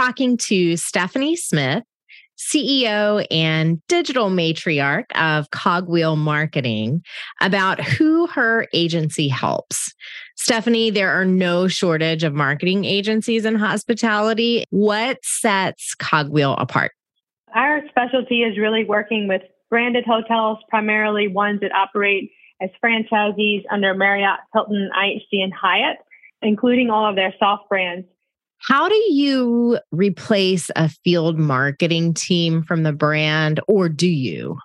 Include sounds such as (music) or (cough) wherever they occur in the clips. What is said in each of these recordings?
Talking to Stephanie Smith, CEO and digital matriarch of Cogwheel Marketing, about who her agency helps. Stephanie, there are no shortage of marketing agencies in hospitality. What sets Cogwheel apart? Our specialty is really working with branded hotels, primarily ones that operate as franchisees under Marriott, Hilton, IHG, and Hyatt, including all of their soft brands. How do you replace a field marketing team from the brand, or do you?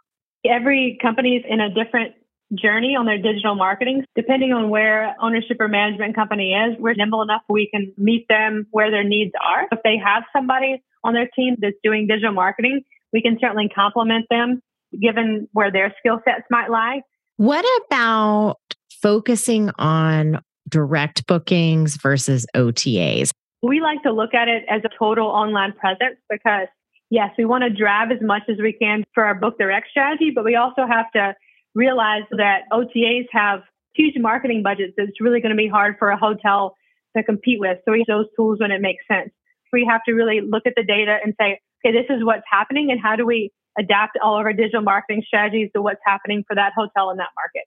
Every company is in a different journey on their digital marketing. Depending on where ownership or management company is, we're nimble enough we can meet them where their needs are. If they have somebody on their team that's doing digital marketing, we can certainly complement them given where their skill sets might lie. What about focusing on direct bookings versus OTAs? We like to look at it as a total online presence because, yes, we want to drive as much as we can for our book direct strategy, but we also have to realize that OTAs have huge marketing budgets It's really going to be hard for a hotel to compete with. So we use those tools when it makes sense. We have to really look at the data and say, okay, this is what's happening and how do we adapt all of our digital marketing strategies to what's happening for that hotel in that market.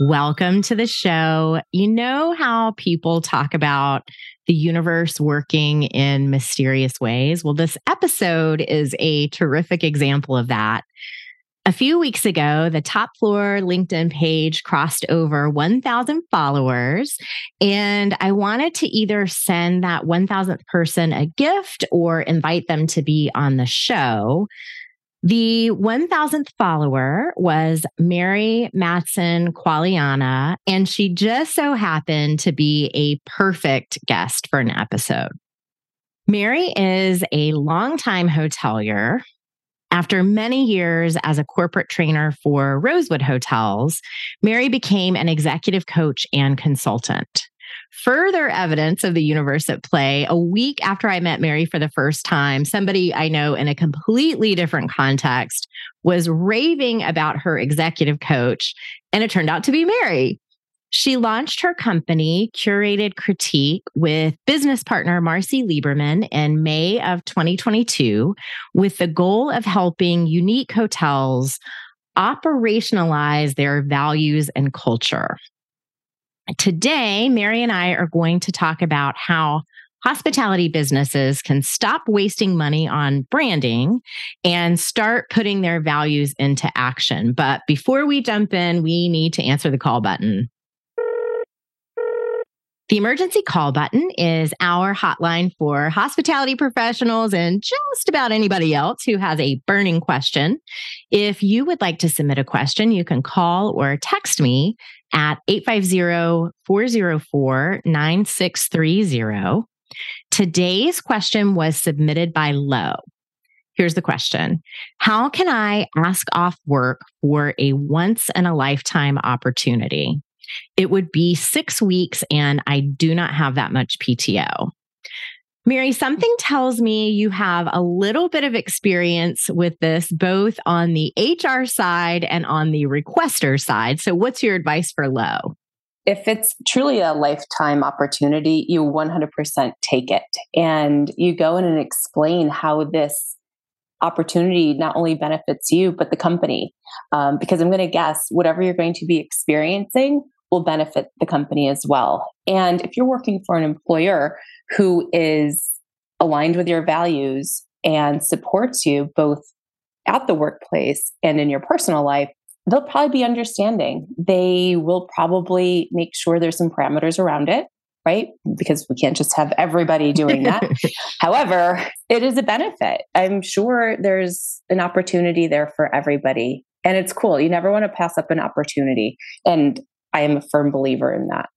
Welcome to the show. You know how people talk about the universe working in mysterious ways? Well, this episode is a terrific example of that. A few weeks ago, the top floor LinkedIn page crossed over 1,000 followers, and I wanted to either send that 1,000th person a gift or invite them to be on the show. The 1000th follower was Mary Mattson Quagliana, and she just so happened to be a perfect guest for an episode. Mary is a longtime hotelier. After many years as a corporate trainer for Rosewood Hotels, Mary became an executive coach and consultant. Further evidence of the universe at play, a week after I met Mary for the first time, somebody I know in a completely different context was raving about her executive coach, and it turned out to be Mary. She launched her company, Curated Critique, with business partner Marcy Lieberman in May of 2022, with the goal of helping unique hotels operationalize their values and culture. Today, Mary and I are going to talk about how hospitality businesses can stop wasting money on branding and start putting their values into action. But before we jump in, we need to answer the call button. The emergency call button is our hotline for hospitality professionals and just about anybody else who has a burning question. If you would like to submit a question, you can call or text me at 850-404-9630. Today's question was submitted by Lo. Here's the question. How can I ask off work for a once in a lifetime opportunity? It would be six weeks, and I do not have that much PTO. Mary, something tells me you have a little bit of experience with this, both on the HR side and on the requester side. So, what's your advice for Lo? If it's truly a lifetime opportunity, you 100% take it and you go in and explain how this opportunity not only benefits you, but the company. Um, because I'm going to guess whatever you're going to be experiencing will benefit the company as well. And if you're working for an employer who is aligned with your values and supports you both at the workplace and in your personal life, they'll probably be understanding. They will probably make sure there's some parameters around it, right? Because we can't just have everybody doing that. (laughs) However, it is a benefit. I'm sure there's an opportunity there for everybody. And it's cool. You never want to pass up an opportunity. And I am a firm believer in that.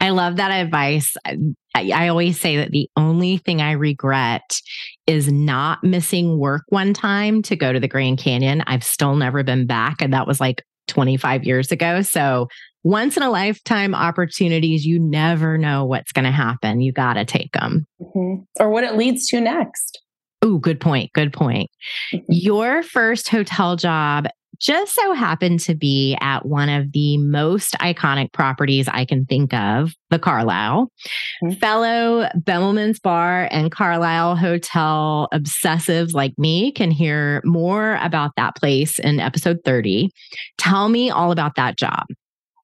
I love that advice. I, I, always say that the only thing I regret is not missing work one time to go to the Grand Canyon. I've still never been back. And that was like 25 years ago. So once in a lifetime opportunities, you never know what's going to happen. You got to take them. Mm-hmm. Or what it leads to next. Oh, good point. Good point. Mm-hmm. Your first hotel job just so happened to be at one of the most iconic properties I can think of, the Carlyle. Mm-hmm. Fellow Bemelmans Bar and Carlyle Hotel obsessives like me can hear more about that place in episode 30. Tell me all about that job.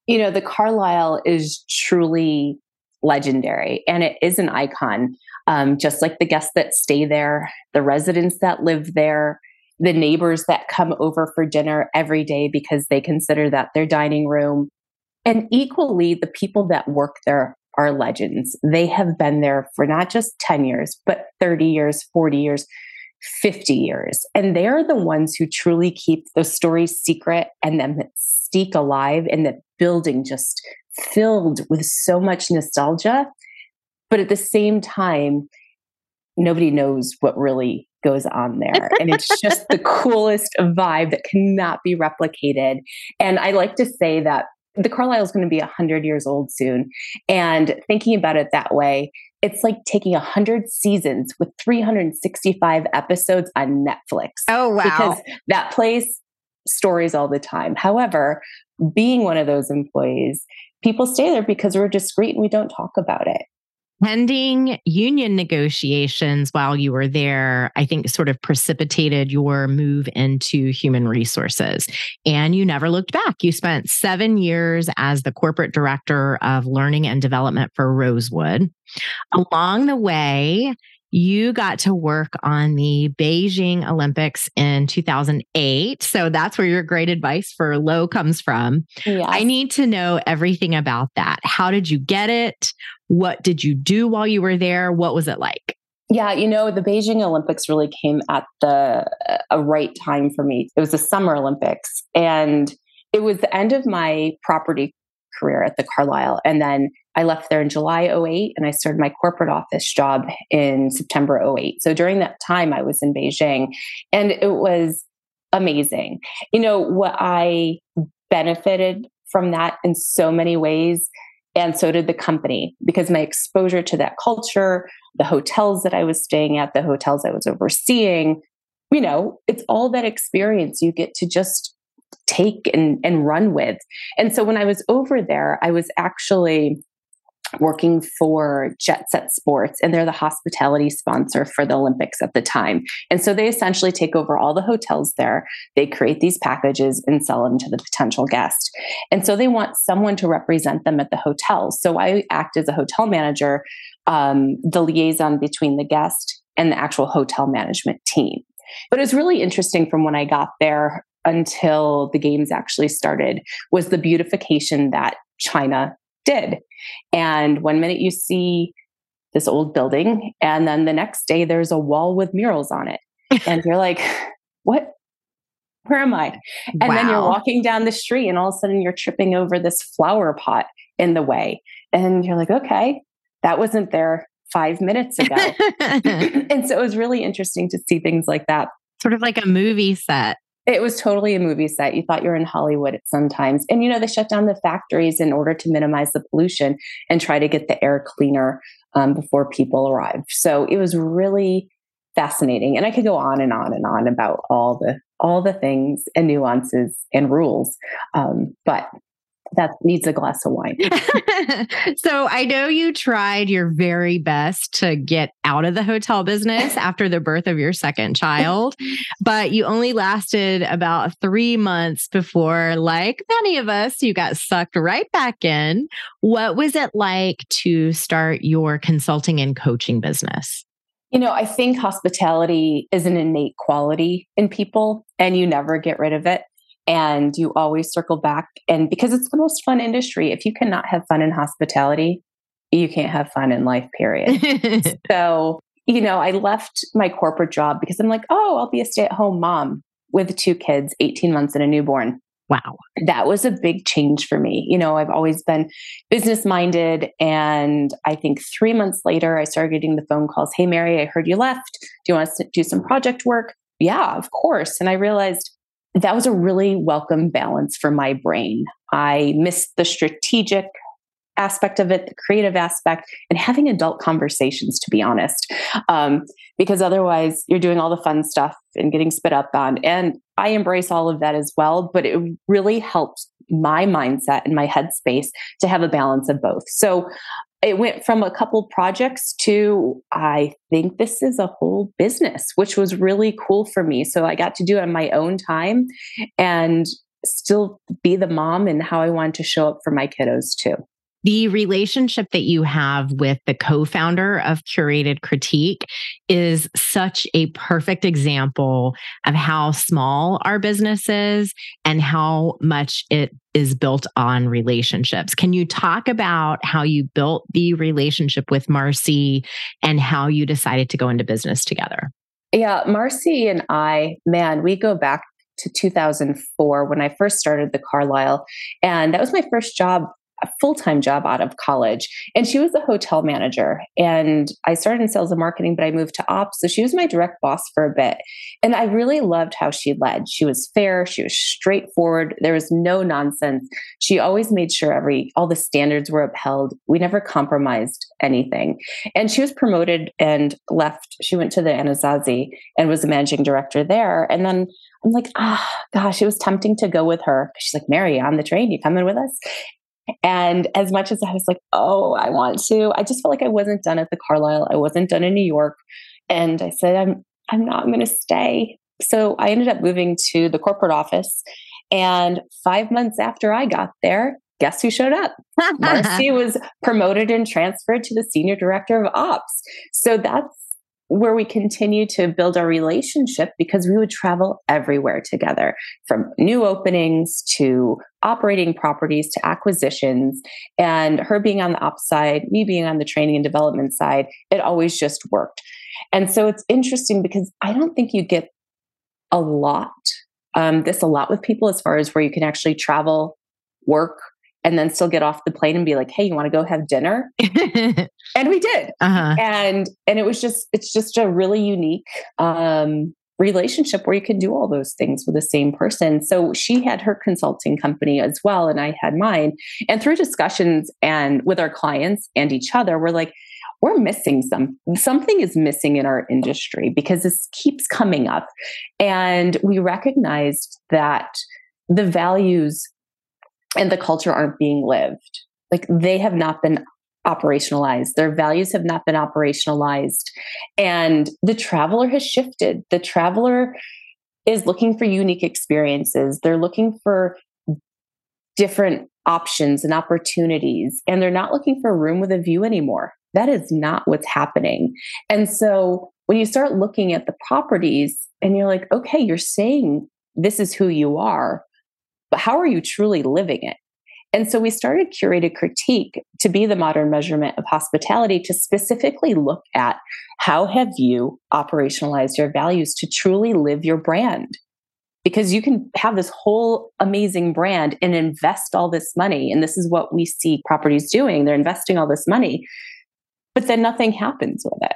You know, the Carlyle is truly legendary and it is an icon. Um, just like the guests that stay there, the residents that live there, the neighbors that come over for dinner every day because they consider that their dining room. And equally, the people that work there are legends. They have been there for not just 10 years, but 30 years, 40 years, 50 years. And they are the ones who truly keep those stories secret and then steak alive and the building just filled with so much nostalgia. But at the same time, nobody knows what really goes on there. And it's just the coolest vibe that cannot be replicated. And I like to say that the Carlyle is going to be 100 years old soon. And thinking about it that way, it's like taking 100 seasons with 365 episodes on Netflix. Oh, wow. Because that place stories all the time. However, being one of those employees, people stay there because we're discreet and we don't talk about it pending union negotiations while you were there, I think sort of precipitated your move into human resources. And you never looked back. You spent seven years as the corporate director of learning and development for Rosewood. Along the way, you got to work on the Beijing Olympics in 2008. So that's where your great advice for Lo comes from. Yes. I need to know everything about that. How did you get it? What did you do while you were there? What was it like? Yeah, you know, the Beijing Olympics really came at the a right time for me. It was the Summer Olympics and it was the end of my property career at the Carlyle and then I left there in July 08 and I started my corporate office job in September 08. So during that time I was in Beijing and it was amazing. You know, what I benefited from that in so many ways and so did the company because my exposure to that culture, the hotels that I was staying at, the hotels I was overseeing, you know, it's all that experience you get to just take and, and run with. And so when I was over there, I was actually working for Jet Set Sports, and they're the hospitality sponsor for the Olympics at the time. And so they essentially take over all the hotels there. They create these packages and sell them to the potential guest. And so they want someone to represent them at the hotel. So I act as a hotel manager, um, the liaison between the guest and the actual hotel management team. But it was really interesting from when I got there until the games actually started was the beautification that China did. And one minute you see this old building, and then the next day there's a wall with murals on it. (laughs) and you're like, what? Where am I? And wow. then you're walking down the street, and all of a sudden you're tripping over this flower pot in the way. And you're like, okay, that wasn't there five minutes ago. (laughs) (clears throat) and so it was really interesting to see things like that. Sort of like a movie set. It was totally a movie set. You thought you were in Hollywood at sometimes. And you know, they shut down the factories in order to minimize the pollution and try to get the air cleaner um, before people arrived. So it was really fascinating. And I could go on and on and on about all the all the things and nuances and rules. Um, but that needs a glass of wine. (laughs) (laughs) so I know you tried your very best to get out of the hotel business (laughs) after the birth of your second child, but you only lasted about three months before, like many of us, you got sucked right back in. What was it like to start your consulting and coaching business? You know, I think hospitality is an innate quality in people and you never get rid of it and you always circle back. And because it's the most fun industry, if you cannot have fun in hospitality, you can't have fun in life, period. (laughs) so, you know, I left my corporate job because I'm like, oh, I'll be a stay at home mom with two kids, 18 months and a newborn. Wow. That was a big change for me. You know, I've always been business minded. And I think three months later, I started getting the phone calls Hey, Mary, I heard you left. Do you want us to do some project work? Yeah, of course. And I realized that was a really welcome balance for my brain. I missed the strategic aspect of it, the creative aspect, and having adult conversations, to be honest. Um, because otherwise, you're doing all the fun stuff and getting spit up on. And I embrace all of that as well, but it really helped my mindset and my headspace to have a balance of both. So it went from a couple projects to I think this is a whole business, which was really cool for me. So I got to do it on my own time and still be the mom and how I wanted to show up for my kiddos too. The relationship that you have with the co founder of Curated Critique is such a perfect example of how small our business is and how much it is built on relationships. Can you talk about how you built the relationship with Marcy and how you decided to go into business together? Yeah, Marcy and I, man, we go back to 2004 when I first started the Carlyle. And that was my first job a full time job out of college. And she was a hotel manager. And I started in sales and marketing, but I moved to ops. So she was my direct boss for a bit. And I really loved how she led. She was fair, she was straightforward. There was no nonsense. She always made sure every all the standards were upheld. We never compromised anything. And she was promoted and left. She went to the Anasazi and was the managing director there. And then I'm like, ah, gosh, it was tempting to go with her. She's like, Mary, on the train, you coming with us? And as much as I was like, oh, I want to, I just felt like I wasn't done at the Carlyle. I wasn't done in New York. And I said, I'm I'm not going to stay. So I ended up moving to the corporate office. And five months after I got there, guess who showed up? (laughs) Marcy was promoted and transferred to the senior director of ops. So that's where we continue to build our relationship because we would travel everywhere together from new openings to operating properties to acquisitions. And her being on the ops side me being on the training and development side it always just worked. And so it's interesting because i don't think you get a lot um, this a lot with people as far as where you can actually travel work and then still get off the plane and be like, "Hey, you want to go have dinner?" (laughs) and we did, uh-huh. and and it was just it's just a really unique um, relationship where you can do all those things with the same person. So she had her consulting company as well, and I had mine. And through discussions and with our clients and each other, we're like, we're missing some something is missing in our industry because this keeps coming up, and we recognized that the values and the culture aren't being lived. Like they have not been operationalized. Their values have not been operationalized. And the traveler has shifted. The traveler is looking for unique experiences. They're looking for different options and opportunities. And they're not looking for a room with a view anymore. That is not what's happening. And so when you start looking at the properties and you're like, okay, you're saying this is who you are, but how are you truly living it? And so we started curated critique to be the modern measurement of hospitality to specifically look at how have you operationalized your values to truly live your brand? Because you can have this whole amazing brand and invest all this money. And this is what we see properties doing. They're investing all this money, but then nothing happens with it.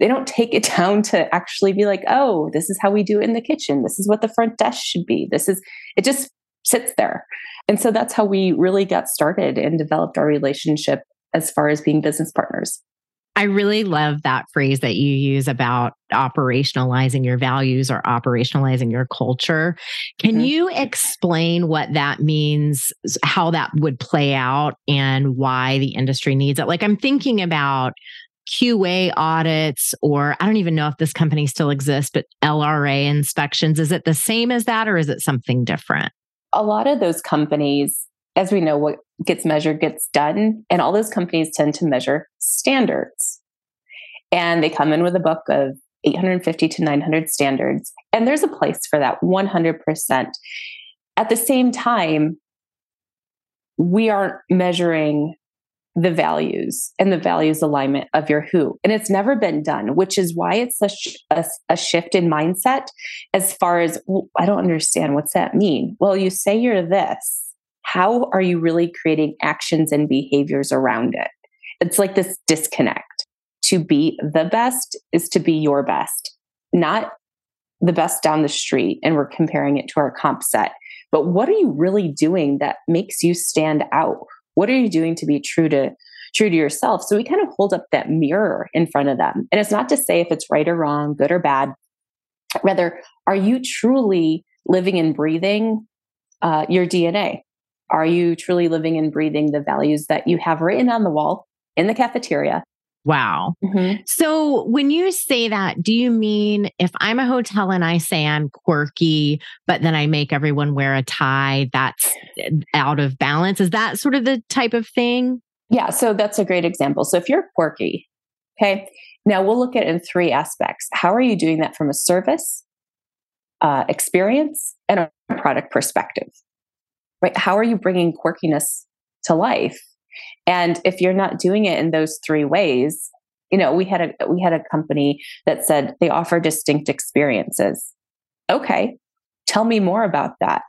They don't take it (laughs) down to actually be like, oh, this is how we do it in the kitchen. This is what the front desk should be. This is, it just sits there. And so that's how we really got started and developed our relationship as far as being business partners. I really love that phrase that you use about operationalizing your values or operationalizing your culture. Can mm-hmm. you explain what that means, how that would play out, and why the industry needs it? Like, I'm thinking about QA audits, or I don't even know if this company still exists, but LRA inspections. Is it the same as that, or is it something different? A lot of those companies, as we know, what gets measured gets done. And all those companies tend to measure standards. And they come in with a book of 850 to 900 standards. And there's a place for that 100%. At the same time, we aren't measuring the values and the values alignment of your who. And it's never been done, which is why it's such a, a shift in mindset as far as, well, I don't understand. What's that mean? Well, you say you're this. How are you really creating actions and behaviors around it? It's like this disconnect. To be the best is to be your best, not the best down the street. And we're comparing it to our comp set. But what are you really doing that makes you stand out? What are you doing to be true to true to yourself? So we kind of hold up that mirror in front of them. And it's not to say if it's right or wrong, good or bad. Rather, are you truly living and breathing uh, your DNA? Are you truly living and breathing the values that you have written on the wall in the cafeteria Wow. Mm-hmm. So when you say that, do you mean if I'm a hotel and I say I'm quirky, but then I make everyone wear a tie, that's eh, out of balance? Is that sort of the type of thing? Yeah. So that's a great example. So if you're quirky, okay, now we'll look at it in three aspects. How are you doing that from a service, uh, experience, and a product perspective? Right? How are you bringing quirkiness to life? And if you're not doing it in those three ways, you know, we had a we had a company that said they offer distinct experiences. Okay, tell me more about that.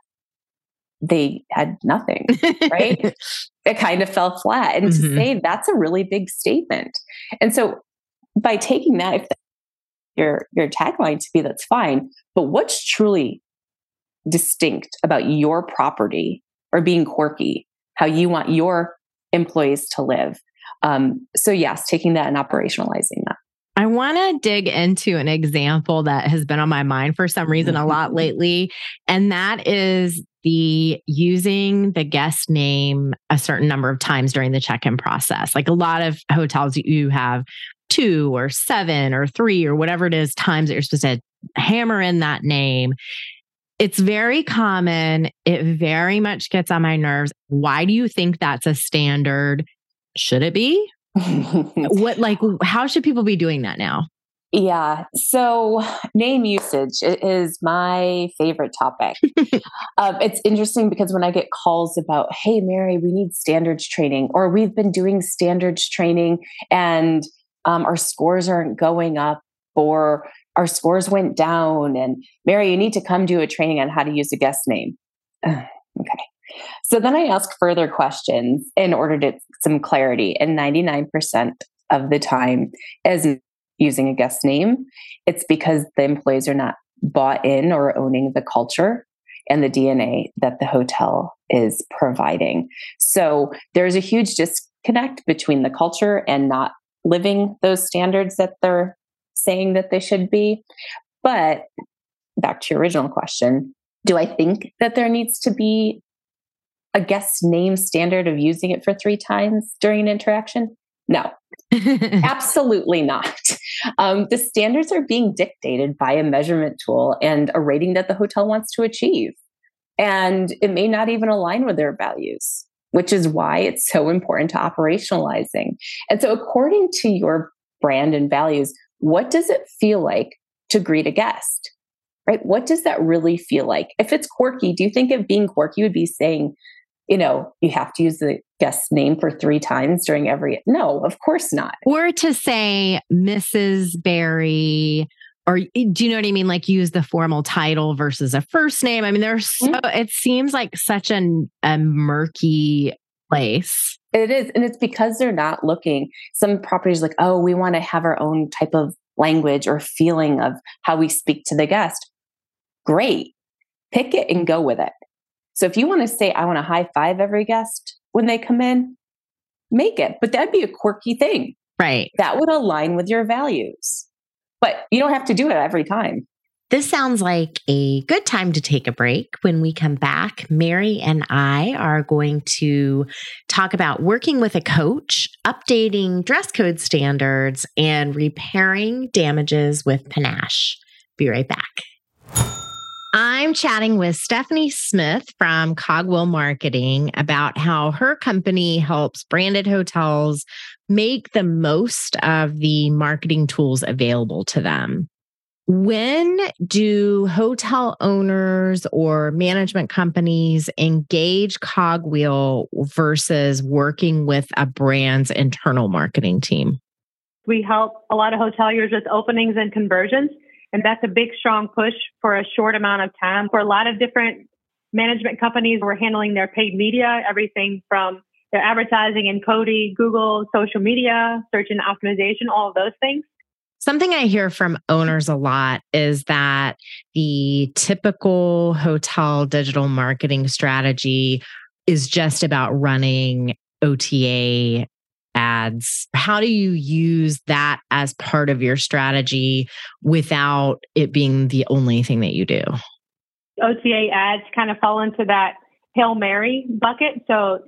They had nothing, right? (laughs) it kind of fell flat. And mm-hmm. to say that's a really big statement. And so by taking that, if your your tagline to be that's fine, but what's truly distinct about your property or being quirky, how you want your employees to live. Um, so, yes, taking that and operationalizing that. I want to dig into an example that has been on my mind for some reason a lot lately. And that is the using the guest name a certain number of times during the check in process. Like a lot of hotels, you have two or seven or three or whatever it is times that you're supposed to hammer in that name. It's very common. It very much gets on my nerves. Why do you think that's a standard? Should it be? (laughs) what, like, how should people be doing that now? Yeah. So, name usage is my favorite topic. (laughs) um, it's interesting because when I get calls about, hey, Mary, we need standards training, or we've been doing standards training and um, our scores aren't going up, or our scores went down and Mary, you need to come do a training on how to use a guest name. (sighs) okay. So then I ask further questions in order to some clarity. And 99% of the time, as using a guest name, it's because the employees are not bought in or owning the culture and the DNA that the hotel is providing. So there's a huge disconnect between the culture and not living those standards that they're saying that they should be. But back to your original question, do I think that there needs to be a guest name standard of using it for three times during an interaction? No, (laughs) absolutely not. Um, the standards are being dictated by a measurement tool and a rating that the hotel wants to achieve. And it may not even align with their values, which is why it's so important to operationalizing. And so, according to your brand and values, what does it feel like to greet a guest? Right? What does that really feel like? If it's quirky, do you think of being quirky would be saying, you know, you have to use the guest's name for three times during every. No, of course not. Or to say Mrs. Berry, or do you know what I mean? Like use the formal title versus a first name. I mean, there's so, mm-hmm. it seems like such an, a murky place. It is. And it's because they're not looking. Some properties like, oh, we want to have our own type of language or feeling of how we speak to the guest. Great. Pick it and go with it. So if you want to say, I want to high five every guest when they come in, make it. But that'd be a quirky thing. Right. That would align with your values. But you don't have to do it every time. This sounds like a good time to take a break. When we come back, Mary and I are going to talk about working with a coach, updating dress code standards, and repairing damages with panache. Be right back. I'm chatting with Stephanie Smith from Cogwheel Marketing about how her company helps branded hotels make the most of the marketing tools available to them. When do hotel owners or management companies engage Cogwheel versus working with a brand's internal marketing team? We help a lot of hoteliers with openings and conversions. And that's a big, strong push for a short amount of time. For a lot of different management companies, we're handling their paid media, everything from their advertising in Cody, Google, social media, search and optimization, all of those things. Something I hear from owners a lot is that the typical hotel digital marketing strategy is just about running OTA ads. How do you use that as part of your strategy without it being the only thing that you do? OTA ads kind of fall into that Hail Mary bucket. So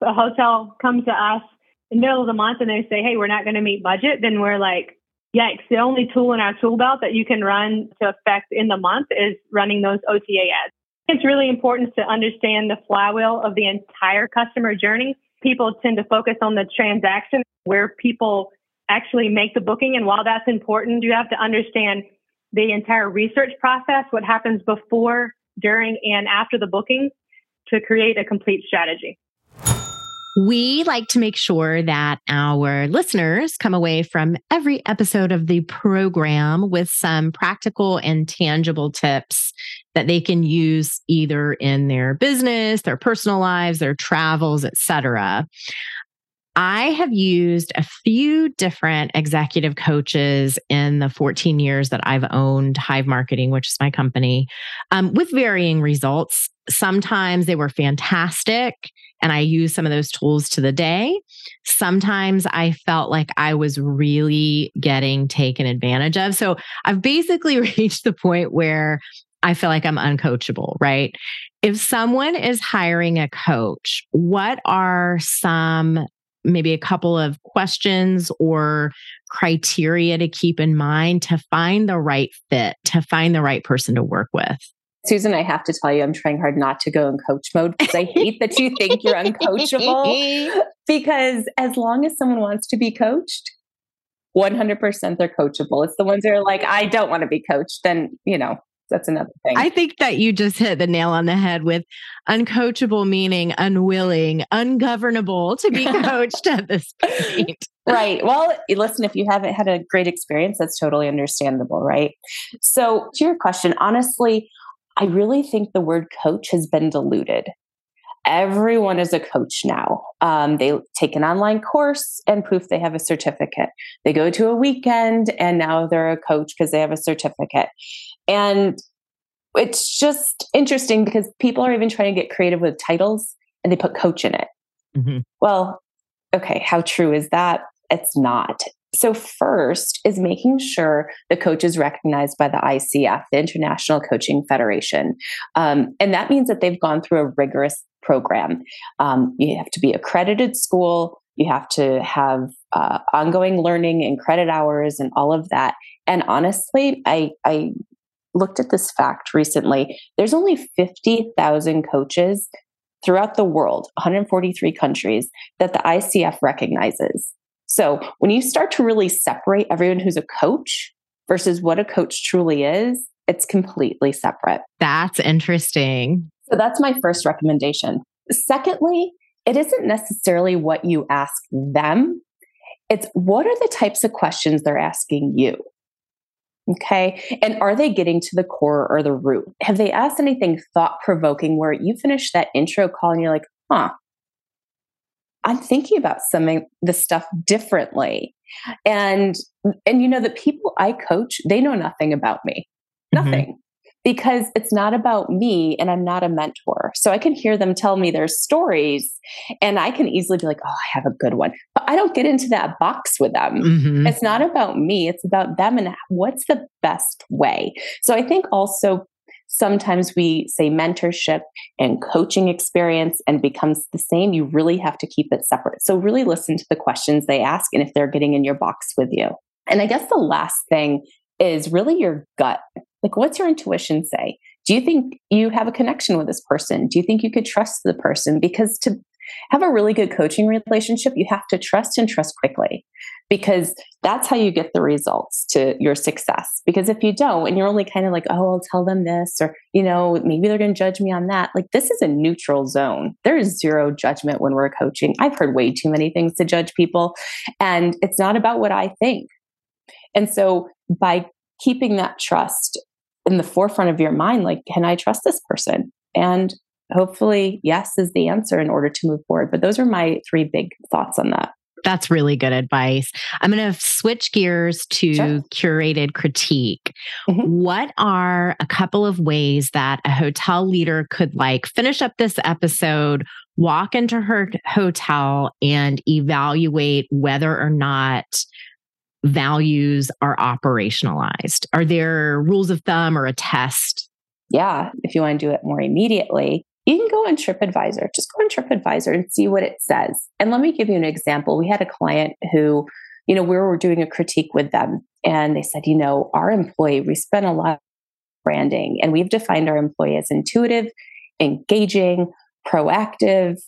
a hotel comes to us in the middle of the month and they say, Hey, we're not going to meet budget. Then we're like, Yikes, the only tool in our tool belt that you can run to affect in the month is running those OTA ads. It's really important to understand the flywheel of the entire customer journey. People tend to focus on the transaction where people actually make the booking. And while that's important, you have to understand the entire research process, what happens before, during, and after the booking to create a complete strategy. We like to make sure that our listeners come away from every episode of the program with some practical and tangible tips that they can use either in their business, their personal lives, their travels, etc. I have used a few different executive coaches in the 14 years that I've owned Hive Marketing, which is my company, um, with varying results. Sometimes they were fantastic and I use some of those tools to the day. Sometimes I felt like I was really getting taken advantage of. So I've basically (laughs) reached the point where I feel like I'm uncoachable, right? If someone is hiring a coach, what are some maybe a couple of questions or criteria to keep in mind to find the right fit, to find the right person to work with? Susan, I have to tell you, I'm trying hard not to go in coach mode because I hate that you think you're uncoachable. (laughs) Because as long as someone wants to be coached, 100% they're coachable. It's the ones that are like, I don't want to be coached. Then, you know, that's another thing. I think that you just hit the nail on the head with uncoachable meaning unwilling, ungovernable to be (laughs) coached at this point. Right. Well, eh, listen, if you haven't had a great experience, that's totally understandable, right? So, to your question, honestly, I really think the word coach has been diluted. Everyone is a coach now. Um, they take an online course and proof they have a certificate. They go to a weekend and now they're a coach because they have a certificate. And it's just interesting because people are even trying to get creative with titles and they put coach in it. Mm-hmm. Well, okay, how true is that? It's not. So, first is making sure the coach is recognized by the ICF, the International Coaching Federation. Um, and that means that they've gone through a rigorous program. Um, you have to be accredited school, you have to have uh, ongoing learning and credit hours and all of that. And honestly, I, I looked at this fact recently. There's only 50,000 coaches throughout the world, 143 countries, that the ICF recognizes. So when you start to really separate everyone who's a coach versus what a coach truly is, it's completely separate. That's interesting. So that's my first recommendation. Secondly, it isn't necessarily what you ask them, it's what are the types of questions they're asking you. Okay. And are they getting to the core or the root? Have they asked anything thought provoking where you finish that intro call and you're like, huh, I'm thinking about some of the stuff differently. And and you know the people I coach, they know nothing about me. Mm-hmm. Because it's not about me and I'm not a mentor. So I can hear them tell me their stories and I can easily be like, oh, I have a good one. But I don't get into that box with them. Mm-hmm. It's not about me, it's about them and what's the best way. So I think also sometimes we say mentorship and coaching experience and becomes the same you really have to keep it separate so really listen to the questions they ask and if they're getting in your box with you and i guess the last thing is really your gut like what's your intuition say do you think you have a connection with this person do you think you could trust the person because to have a really good coaching relationship, you have to trust and trust quickly because that's how you get the results to your success. Because if you don't, and you're only kind of like, oh, I'll tell them this, or, you know, maybe they're going to judge me on that. Like, this is a neutral zone. There is zero judgment when we're coaching. I've heard way too many things to judge people, and it's not about what I think. And so, by keeping that trust in the forefront of your mind, like, can I trust this person? And hopefully, yes is the answer in order to move forward. But those are my three big thoughts on that. That's really good advice. I'm going to switch gears to sure. curated critique. Mm-hmm. What are a couple of ways that a hotel leader could like finish up this episode, walk into her hotel and evaluate whether or not values are operationalized? Are there rules of thumb or a test? Yeah, if you want to do it more immediately, you can go on TripAdvisor. Just go on TripAdvisor and see what it says. And let me give you an example. We had a client who, you know, we were doing a critique with them, and they said, you know, our employee, we spent a lot branding, and we've defined our employee as intuitive, engaging, proactive,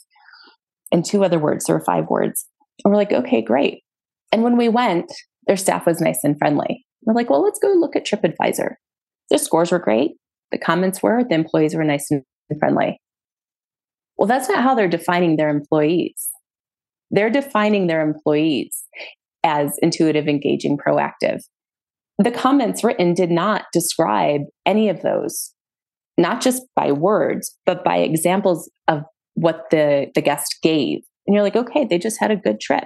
and two other words. There were five words. And we're like, okay, great. And when we went, their staff was nice and friendly. We're like, well, let's go look at TripAdvisor. Their scores were great. The comments were, the employees were nice and friendly. Well, that's not how they're defining their employees. They're defining their employees as intuitive, engaging, proactive. The comments written did not describe any of those, not just by words, but by examples of what the, the guest gave. And you're like, okay, they just had a good trip.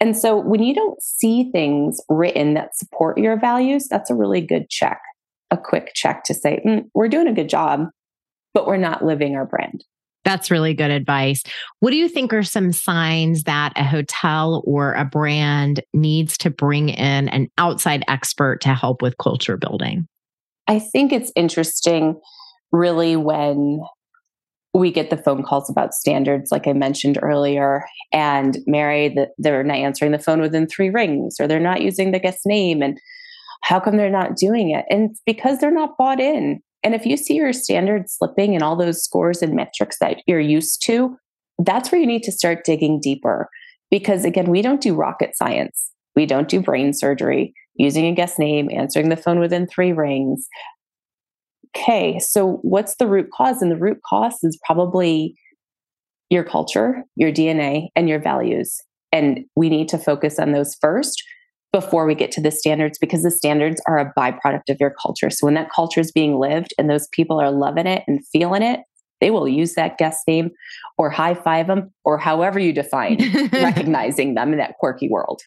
And so when you don't see things written that support your values, that's a really good check, a quick check to say, mm, we're doing a good job, but we're not living our brand. That's really good advice. What do you think are some signs that a hotel or a brand needs to bring in an outside expert to help with culture building? I think it's interesting, really, when we get the phone calls about standards, like I mentioned earlier, and Mary, that they're not answering the phone within three rings, or they're not using the guest name, and how come they're not doing it? And it's because they're not bought in. And if you see your standards slipping and all those scores and metrics that you're used to, that's where you need to start digging deeper. Because again, we don't do rocket science, we don't do brain surgery, using a guest name, answering the phone within three rings. Okay, so what's the root cause? And the root cause is probably your culture, your DNA, and your values. And we need to focus on those first before we get to the standards because the standards are a byproduct of your culture. So when that culture is being lived and those people are loving it and feeling it, they will use that guest name or high five them or however you define (laughs) recognizing them in that quirky world.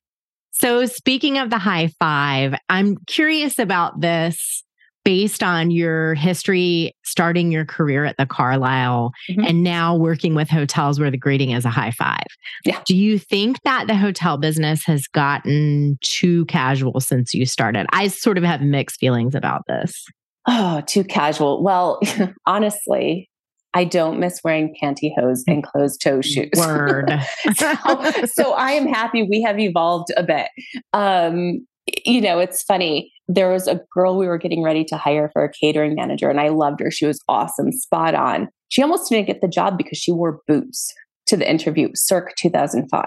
So, speaking of the high five, I'm curious about this based on your history starting your career at the Carlyle mm-hmm. and now working with hotels where the greeting is a high five. Yeah. Do you think that the hotel business has gotten too casual since you started? I sort of have mixed feelings about this. Oh, too casual. Well, (laughs) honestly, I don't miss wearing pantyhose and closed toe shoes. Word. (laughs) so, so, I am happy we have evolved a bit. Um, you know, it's funny. There was a girl we were getting ready to hire for a catering manager, and I loved her. She was awesome, spot on. She almost didn't get the job because she wore boots to the interview, circa 2005.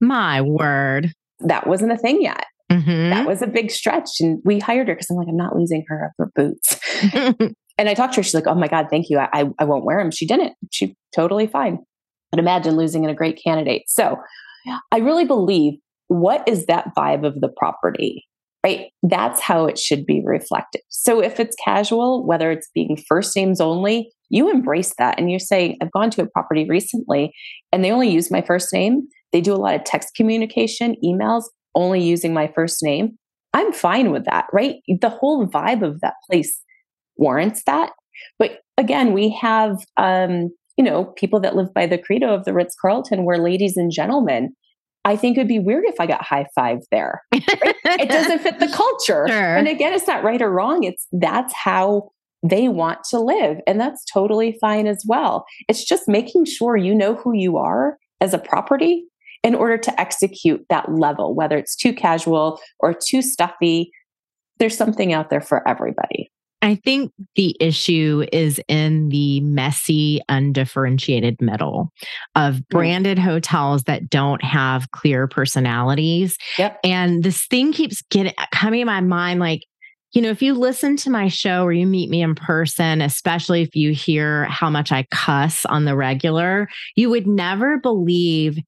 My word. That wasn't a thing yet. Mm-hmm. That was a big stretch. And we hired her because I'm like, I'm not losing her for boots. (laughs) and I talked to her. She's like, oh my God, thank you. I, I won't wear them. She didn't. She totally fine. But imagine losing in a great candidate. So I really believe what is that vibe of the property? Right? That's how it should be reflected. So if it's casual, whether it's being first names only, you embrace that and you're saying, I've gone to a property recently and they only use my first name. They do a lot of text communication, emails, only using my first name. I'm fine with that, right? The whole vibe of that place warrants that. But again, we have um, you know, people that live by the credo of the Ritz Carlton, where ladies and gentlemen I think it'd be weird if I got high five there. Right? it doesn't fit the (laughs) culture. Sure. And again, it's not right or wrong. It's that's how they want to live. And that's totally fine as well. It's just making sure you know who you are as a property in order to execute that level, whether it's too casual or too stuffy. There's something out there for everybody. I think the issue is in the messy, undifferentiated middle of hmm. branded hotels that don't have clear personalities. Yep. And this thing keeps getting coming in my mind like, you know, if you listen to my show or you meet me in person, especially if you hear how much I cuss on the regular, you would never believe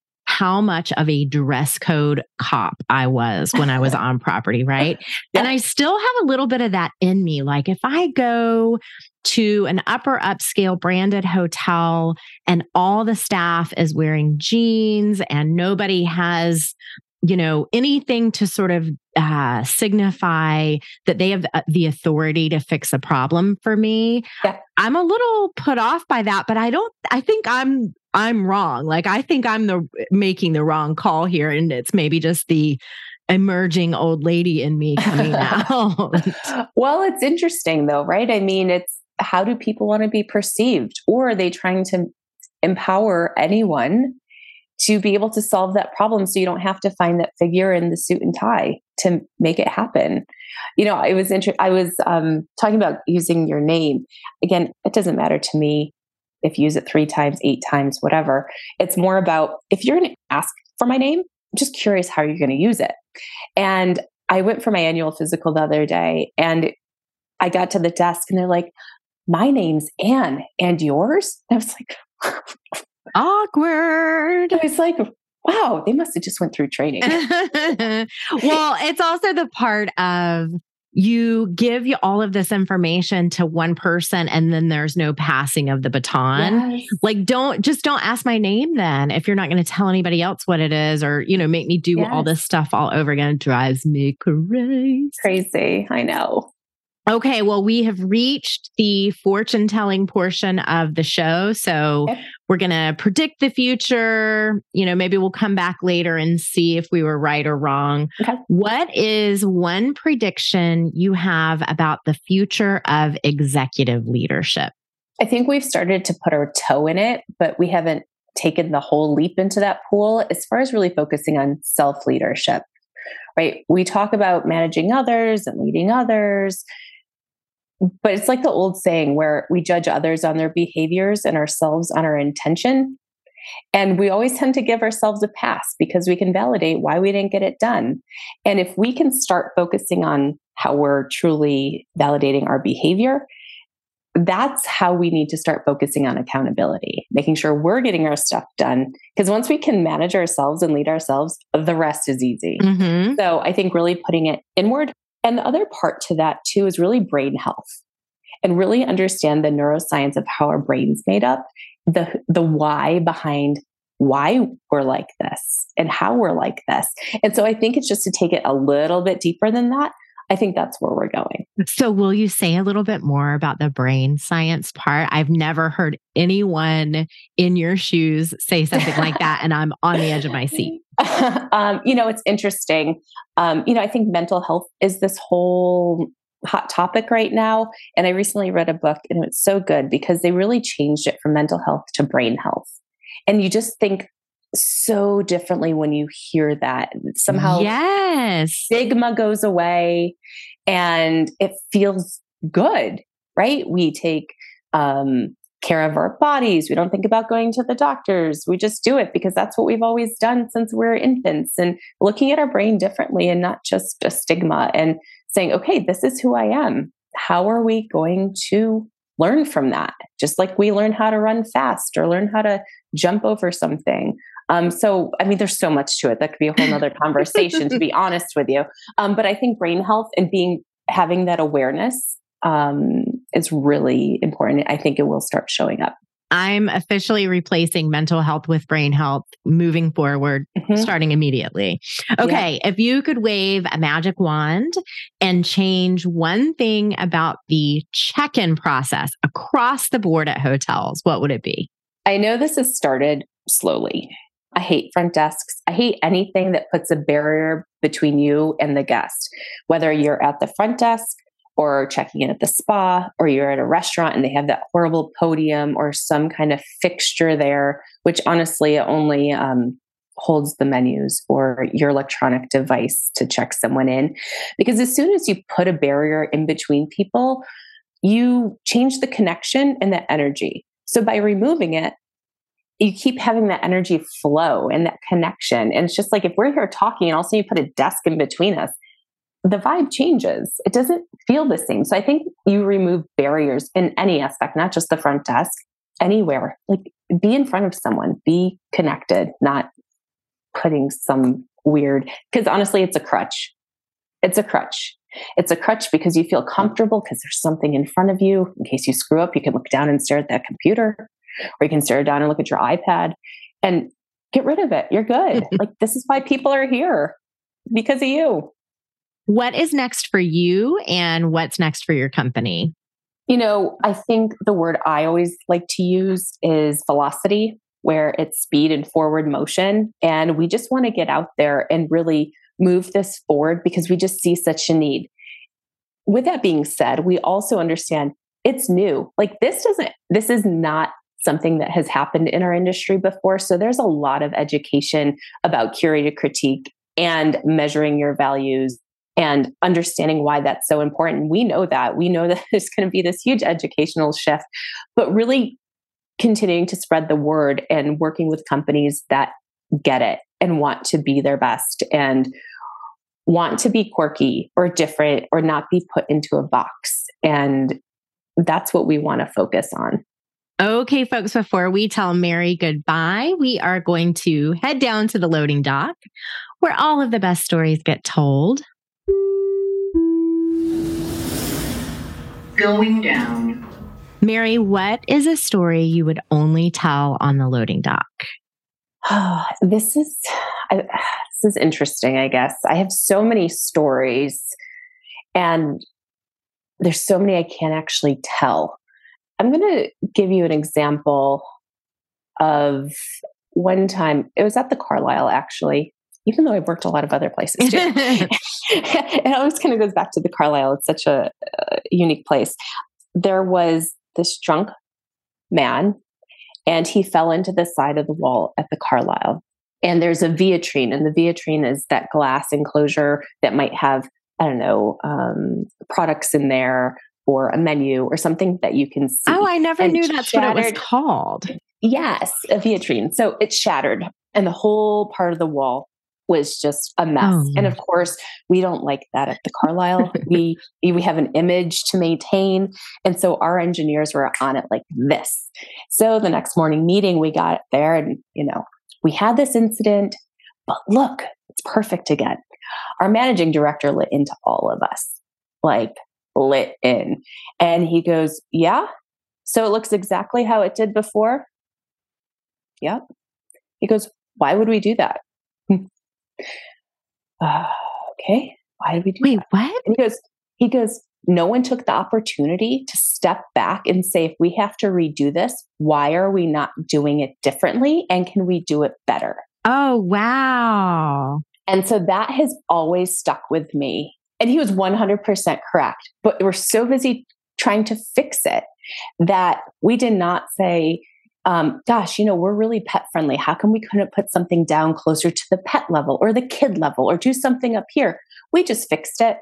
how much of a dress code cop I was when I was (laughs) on property, right? Yeah. And I still have a little bit of that in me. Like if I go to an upper upscale branded hotel and all the staff is wearing jeans and nobody has you know anything to sort of uh, signify that they have uh, the authority to fix a problem for me yeah. i'm a little put off by that but i don't i think i'm i'm wrong like i think i'm the making the wrong call here and it's maybe just the emerging old lady in me coming (laughs) out. Well it's interesting though right? I mean it's how do people want to be perceived? Or are they trying to empower anyone to be able to solve that problem so you don't have to find that figure in the suit and tie to make it happen? You know i was inter- i was um, talking about using your name. Again it doesn't matter to me if you use it three times eight times whatever it's more about if you're going to ask for my name i'm just curious how you're going to use it and i went for my annual physical the other day and i got to the desk and they're like my name's anne and yours and i was like (laughs) Awkward. It's like, wow, they must have just went through training. (laughs) well, it's also the part of you give you all of this information to one person and then there's no passing of the baton. Yes. like don't just don't ask my name then if you're not going to tell anybody else what it is or you know make me do yes. all this stuff all over again. It drives me crazy. Crazy. I know Okay, well, we have reached the fortune telling portion of the show. So okay. we're going to predict the future. You know, maybe we'll come back later and see if we were right or wrong. Okay. What is one prediction you have about the future of executive leadership? I think we've started to put our toe in it, but we haven't taken the whole leap into that pool as far as really focusing on self leadership. Right. We talk about managing others and leading others but it's like the old saying where we judge others on their behaviors and ourselves on our intention. And we always tend to give ourselves a pass because we can validate why we didn't get it done. And if we can start focusing on how we're truly validating our behavior, that's how we need to start focusing on accountability, making sure we're getting our stuff done. Because once we can manage ourselves and lead ourselves, the rest is easy. Mm-hmm. So I think really putting it inward and the other part to that too is really brain health and really understand the neuroscience of how our brain's made up, the the why behind why we're like this and how we're like this. And so I think it's just to take it a little bit deeper than that. I think that's where we're going. So, will you say a little bit more about the brain science part? I've never heard anyone in your shoes say something like that, and I'm on the edge of my seat. (laughs) um, you know, it's interesting. Um, you know, I think mental health is this whole hot topic right now. And I recently read a book, and it's so good because they really changed it from mental health to brain health. And you just think so differently when you hear that. Somehow, yes, stigma goes away and it feels good, right? We take um, care of our bodies. We don't think about going to the doctors. We just do it because that's what we've always done since we are infants and looking at our brain differently and not just a stigma and saying, okay, this is who I am. How are we going to learn from that? Just like we learn how to run fast or learn how to jump over something. Um, so, I mean, there's so much to it. That could be a whole nother (laughs) conversation, to be honest with you. Um, but I think brain health and being having that awareness um, is really important. I think it will start showing up. I'm officially replacing mental health with brain health moving forward, mm-hmm. starting immediately. Okay. Yeah. If you could wave a magic wand and change one thing about the check in process across the board at hotels, what would it be? I know this has started slowly. I hate front desks. I hate anything that puts a barrier between you and the guest, whether you're at the front desk or checking in at the spa, or you're at a restaurant and they have that horrible podium or some kind of fixture there, which honestly only um, holds the menus or your electronic device to check someone in. Because as soon as you put a barrier in between people, you change the connection and the energy. So by removing it, you keep having that energy flow and that connection. And it's just like if we're here talking and also you put a desk in between us, the vibe changes. It doesn't feel the same. So I think you remove barriers in any aspect, not just the front desk, anywhere. Like be in front of someone, be connected, not putting some weird, because honestly, it's a crutch. It's a crutch. It's a crutch because you feel comfortable because there's something in front of you. In case you screw up, you can look down and stare at that computer, or you can stare down and look at your iPad and get rid of it. You're good. Mm-hmm. like, this is why people are here because of you. What is next for you and what's next for your company? You know, I think the word I always like to use is velocity, where it's speed and forward motion. And we just want to get out there and really move this forward because we just see such a need. With that being said, we also understand it's new. Like this doesn't, this is not something that has happened in our industry before. So there's a lot of education about curated critique and measuring your values and understanding why that's so important. We know that. We know (laughs) that there's going to be this huge educational shift, but really continuing to spread the word and working with companies that get it and want to be their best and want to be quirky or different or not be put into a box. And that's what we want to focus on. Okay, folks, before we tell Mary goodbye, we are going to head down to the loading dock where all of the best stories get told. Going down. Mary, what is a story you would only tell on the loading dock? Oh, (sighs) this is I, this is interesting, I guess. I have so many stories and there's so many I can't actually tell. I'm going to give you an example of one time. It was at the Carlyle actually even though I've worked a lot of other places too. (laughs) (laughs) it always kind of goes back to the Carlyle. It's such a, a unique place. There was this drunk man, and he fell into the side of the wall at the Carlyle. And there's a vitrine, and the vitrine is that glass enclosure that might have, I don't know, um, products in there or a menu or something that you can see. Oh, I never and knew that's shattered. what it was called. Yes, a vitrine. So it shattered, and the whole part of the wall was just a mess. Oh. And of course, we don't like that at the Carlyle. we we have an image to maintain, and so our engineers were on it like this. So the next morning meeting, we got there, and you know, we had this incident, but look, it's perfect again. Our managing director lit into all of us, like lit in, and he goes, "Yeah." So it looks exactly how it did before. Yep. He goes, Why would we do that? uh, (laughs) okay, why did we do Wait, that? what? And he goes, he goes, no one took the opportunity to step back and say, if we have to redo this, why are we not doing it differently? And can we do it better? Oh, wow. And so that has always stuck with me. And he was 100% correct. But we're so busy trying to fix it that we did not say, um, gosh, you know, we're really pet friendly. How come we couldn't put something down closer to the pet level or the kid level or do something up here? We just fixed it.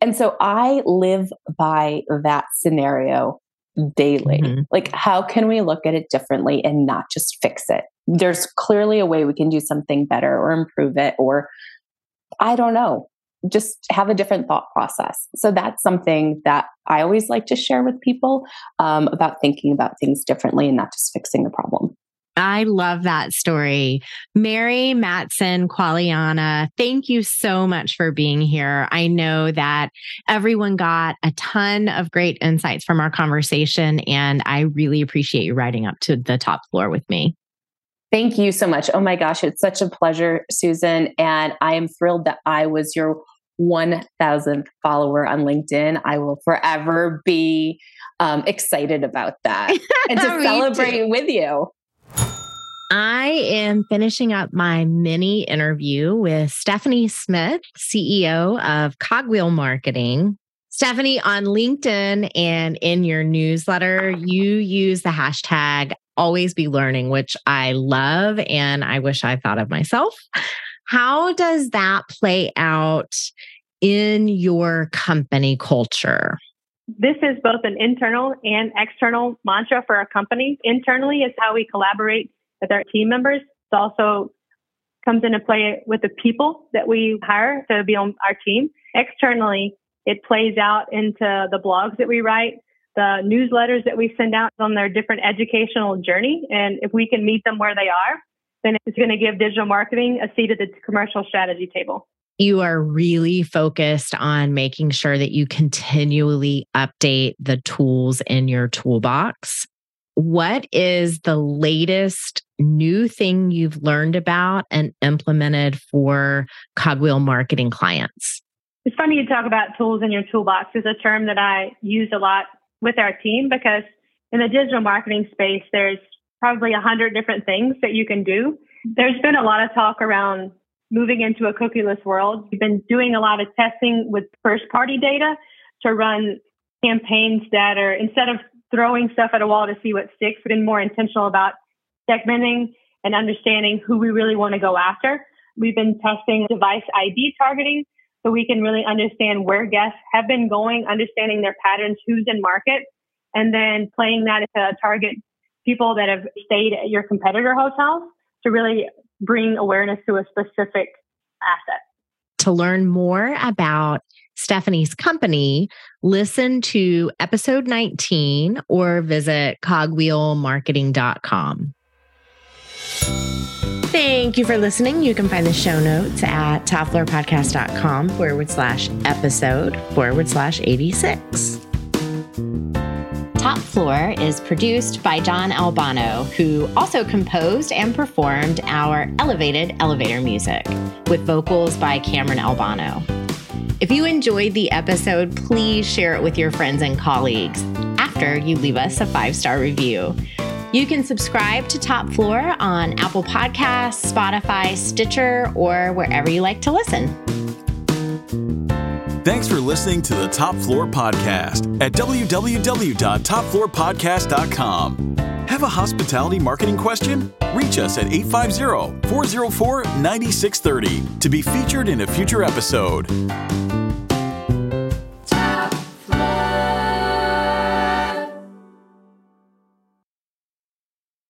And so I live by that scenario daily. Mm-hmm. Like, how can we look at it differently and not just fix it? There's clearly a way we can do something better or improve it, or I don't know just have a different thought process. So that's something that I always like to share with people um, about thinking about things differently and not just fixing the problem. I love that story. Mary Mattson Quagliana, thank you so much for being here. I know that everyone got a ton of great insights from our conversation, and I really appreciate you riding up to the top floor with me. Thank you so much. Oh my gosh, it's such a pleasure, Susan. And I am thrilled that I was your 1000th follower on LinkedIn. I will forever be um, excited about that (laughs) and to celebrate too. with you. I am finishing up my mini interview with Stephanie Smith, CEO of Cogwheel Marketing. Stephanie, on LinkedIn and in your newsletter, you use the hashtag always be learning, which I love and I wish I thought of myself. How does that play out in your company culture? This is both an internal and external mantra for our company. Internally is how we collaborate with our team members. It also comes into play with the people that we hire to be on our team. Externally, it plays out into the blogs that we write, the newsletters that we send out on their different educational journey. And if we can meet them where they are, then it's going to give digital marketing a seat at the commercial strategy table. You are really focused on making sure that you continually update the tools in your toolbox. What is the latest new thing you've learned about and implemented for Cogwheel marketing clients? It's funny you talk about tools in your toolbox is a term that I use a lot with our team because in the digital marketing space, there's probably a hundred different things that you can do. There's been a lot of talk around moving into a cookieless world. We've been doing a lot of testing with first party data to run campaigns that are instead of throwing stuff at a wall to see what sticks, we've been more intentional about segmenting and understanding who we really want to go after. We've been testing device ID targeting so we can really understand where guests have been going, understanding their patterns, who's in market, and then playing that to target people that have stayed at your competitor hotels to really bring awareness to a specific asset. To learn more about Stephanie's company, listen to episode 19 or visit cogwheelmarketing.com. Thank you for listening. You can find the show notes at topfloorpodcast.com forward slash episode forward slash 86. Top Floor is produced by John Albano, who also composed and performed our elevated elevator music with vocals by Cameron Albano. If you enjoyed the episode, please share it with your friends and colleagues after you leave us a five star review. You can subscribe to Top Floor on Apple Podcasts, Spotify, Stitcher, or wherever you like to listen. Thanks for listening to the Top Floor Podcast at www.topfloorpodcast.com. Have a hospitality marketing question? Reach us at 850 404 9630 to be featured in a future episode.